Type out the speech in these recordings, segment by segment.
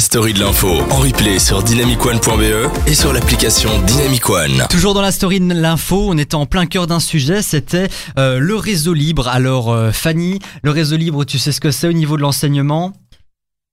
la story de l'info en replay sur dynamicone.be et sur l'application Dynamic One. Toujours dans la story de l'info, on était en plein cœur d'un sujet, c'était euh, le réseau libre. Alors euh, Fanny, le réseau libre, tu sais ce que c'est au niveau de l'enseignement?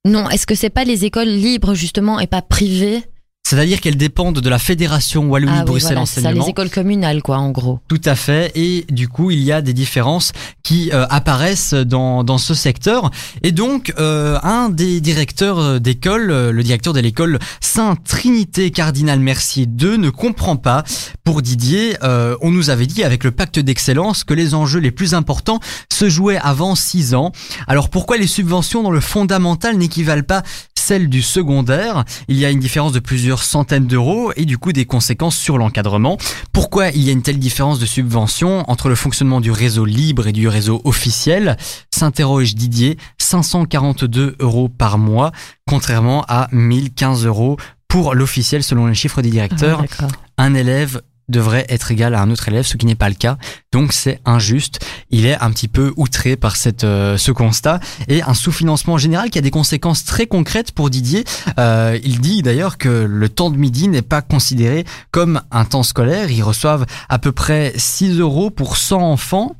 Non, est-ce que c'est pas les écoles libres justement et pas privées? C'est-à-dire qu'elles dépendent de la fédération Wallonie-Bruxelles ah oui, voilà, Enseignement. Ça, les écoles communales, quoi, en gros. Tout à fait. Et du coup, il y a des différences qui euh, apparaissent dans, dans ce secteur. Et donc, euh, un des directeurs d'école, euh, le directeur de l'école Saint-Trinité Cardinal Mercier 2, ne comprend pas. Pour Didier, euh, on nous avait dit avec le pacte d'excellence que les enjeux les plus importants se jouaient avant 6 ans. Alors pourquoi les subventions dans le fondamental n'équivalent pas celles du secondaire Il y a une différence de plusieurs centaines d'euros et du coup des conséquences sur l'encadrement. Pourquoi il y a une telle différence de subvention entre le fonctionnement du réseau libre et du réseau officiel? S'interroge Didier, 542 euros par mois, contrairement à 1015 euros pour l'officiel selon les chiffres des directeurs. Ah, d'accord. un élève devrait être égal à un autre élève, ce qui n'est pas le cas. Donc c'est injuste. Il est un petit peu outré par cette, euh, ce constat et un sous-financement général qui a des conséquences très concrètes pour Didier. Euh, il dit d'ailleurs que le temps de midi n'est pas considéré comme un temps scolaire. Ils reçoivent à peu près 6 euros pour 100 enfants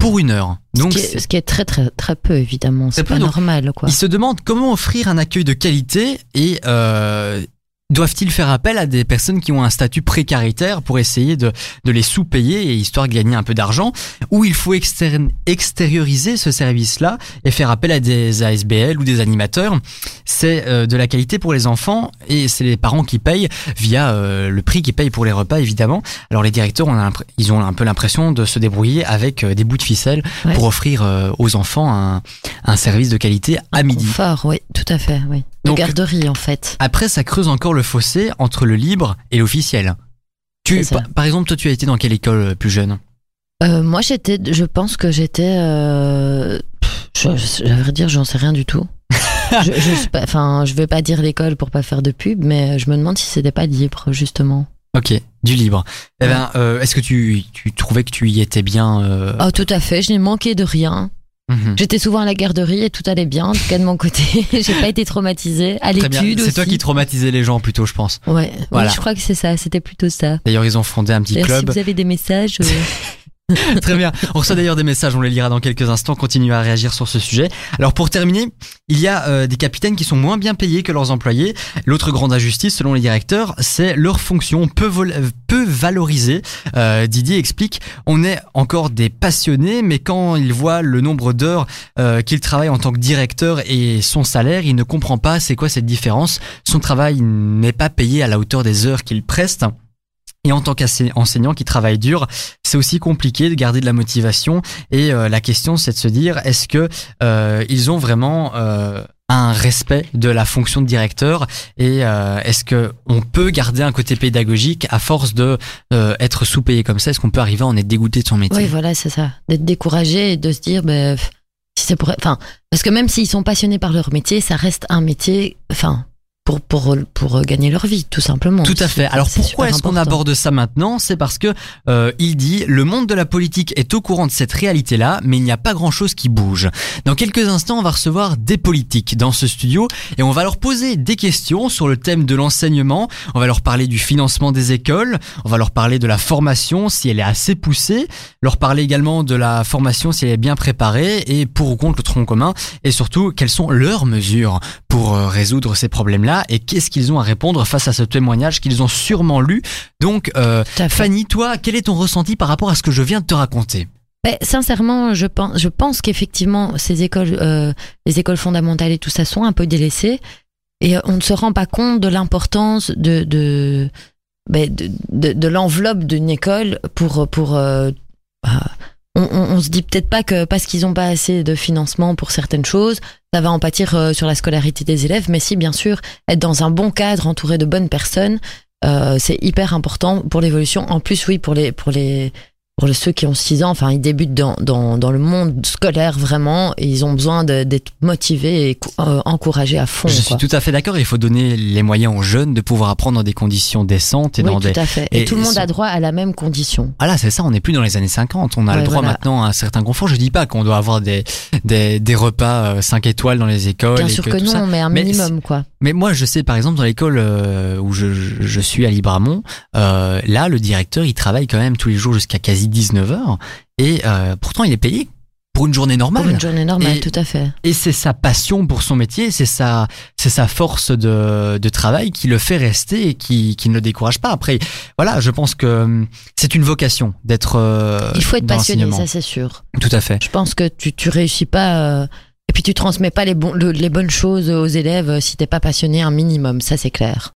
pour une heure. Donc ce, qui est, ce qui est très très très peu évidemment, c'est pas normal quoi. il se demande comment offrir un accueil de qualité et euh, doivent-ils faire appel à des personnes qui ont un statut précaritaire pour essayer de, de les sous-payer et histoire de gagner un peu d'argent? Ou il faut externe- extérioriser ce service-là et faire appel à des ASBL ou des animateurs? C'est euh, de la qualité pour les enfants et c'est les parents qui payent via euh, le prix qu'ils payent pour les repas évidemment alors les directeurs on a ils ont un peu l'impression de se débrouiller avec euh, des bouts de ficelle Ouais. pour offrir euh, aux enfants un, un service de qualité à midi Confort, oui, tout à fait, oui. De Donc- garderie en fait. après, ça creuse encore le fossé entre le libre et l'officiel. Tu, par, par exemple, toi, tu as été dans quelle école euh, plus jeune? Euh, moi j'étais, je pense que j'étais, euh, à vrai dire, j'en sais rien du tout. je, je, enfin, vais pas dire l'école pour pas faire de pub, mais je me demande si c'était pas libre justement. Ok, du libre. Eh Ouais. ben, euh, est-ce que tu, tu trouvais que tu y étais bien euh, Oh, tout à fait, je n'ai manqué de rien. Mhm. J'étais souvent à la garderie et tout allait bien, en tout cas de mon côté. J'ai pas été traumatisée. À l'étude. C'est toi qui traumatisais les gens plutôt, je pense. Ouais, Voilà. oui, je crois que c'est ça, c'était plutôt ça. D'ailleurs, ils ont fondé un petit D'ailleurs, si club. vous avez des messages, euh, Très bien. On reçoit d'ailleurs des messages, on les lira dans quelques instants. Continuez à réagir sur ce sujet. Alors pour terminer, il y a euh, des capitaines qui sont moins bien payés que leurs employés. L'autre grande injustice, selon les directeurs, c'est leur fonction peu, peu valorisée. Euh, Didier explique, on est encore des passionnés, mais quand il voit le nombre d'heures euh, qu'il travaille en tant que directeur et son salaire, il ne comprend pas c'est quoi cette différence. Son travail n'est pas payé à la hauteur des heures qu'il preste. Et en tant qu'enseignant qui travaille dur, c'est aussi compliqué de garder de la motivation. Et euh, la question, c'est de se dire, est-ce que euh, ils ont vraiment euh, un respect de la fonction de directeur Et euh, est-ce que on peut garder un côté pédagogique à force de euh, être sous-payé comme ça? Est-ce qu'on peut arriver à en être dégoûté de son métier? Oui, voilà, c'est ça. D'être découragé et de se dire, pff, si c'est pour, enfin, parce que même s'ils sont passionnés par leur métier, ça reste un métier, enfin, pour, pour, pour gagner leur vie, tout simplement. Tout à fait. Alors pourquoi est-ce qu'on aborde ça maintenant? C'est parce que euh, il dit le monde de la politique est au courant de cette réalité-là, mais il n'y a pas grand-chose qui bouge. Dans quelques instants, on va recevoir des politiques dans ce studio et on va leur poser des questions sur le thème de l'enseignement. On va leur parler du financement des écoles. On va leur parler de la formation si elle est assez poussée. Leur parler également de la formation si elle est bien préparée et pour ou contre le tronc commun et surtout quelles sont leurs mesures pour euh, résoudre ces problèmes-là et qu'est-ce qu'ils ont à répondre face à ce témoignage qu'ils ont sûrement lu. Donc, euh. Fanny, toi, quel est ton ressenti par rapport à ce que je viens de te raconter? Ben, sincèrement, je pense, je pense qu'effectivement, ces écoles, euh, les écoles fondamentales et tout ça sont un peu délaissées. Et on ne se rend pas compte de l'importance de, de, ben, de, de, de l'enveloppe d'une école pour, pour, euh, on, on, se dit peut-être pas que parce qu'ils n'ont pas assez de financement pour certaines choses, ça va en pâtir euh, sur la scolarité des élèves. Mais si, bien sûr, être dans un bon cadre, entouré de bonnes personnes, euh, c'est hyper important pour l'évolution. En plus, oui, pour les, pour les, pour ceux qui ont 6 ans, enfin, ils débutent dans, dans, dans le monde scolaire vraiment et ils ont besoin d'être motivés et euh, encouragés à fond. Je suis tout à fait d'accord. Il faut donner les moyens aux jeunes de pouvoir apprendre dans des conditions décentes et oui, dans tout des. à fait. Et, et tout le monde a droit à la même condition. Ah là, c'est ça. On n'est plus dans les années 50. On a le droit voilà. maintenant à un certain confort. Je dis pas qu'on doit avoir des des, des repas 5 étoiles dans les écoles. Bien et sûr que que non, ça. mais un Mais minimum, quoi. Mais moi, je sais par exemple dans l'école euh, où je, je- je suis à Libramont, euh, là, le directeur, il travaille quand même tous les jours jusqu'à quasi 19 heures et euh, pourtant il est payé pour une journée normale. Pour une journée normale, Et- tout à fait. Et c'est sa passion pour son métier, c'est sa, c'est sa force de, de travail qui le fait rester et qui, qui ne le décourage pas. Après, voilà, je pense que hum, c'est une vocation d'être. euh, Il faut être passionné, ça c'est sûr. Tout à fait. Je pense que tu, tu réussis pas. euh, et puis tu transmets pas les, bons, le- les bonnes choses aux élèves si t'es pas passionné un minimum, ça c'est clair.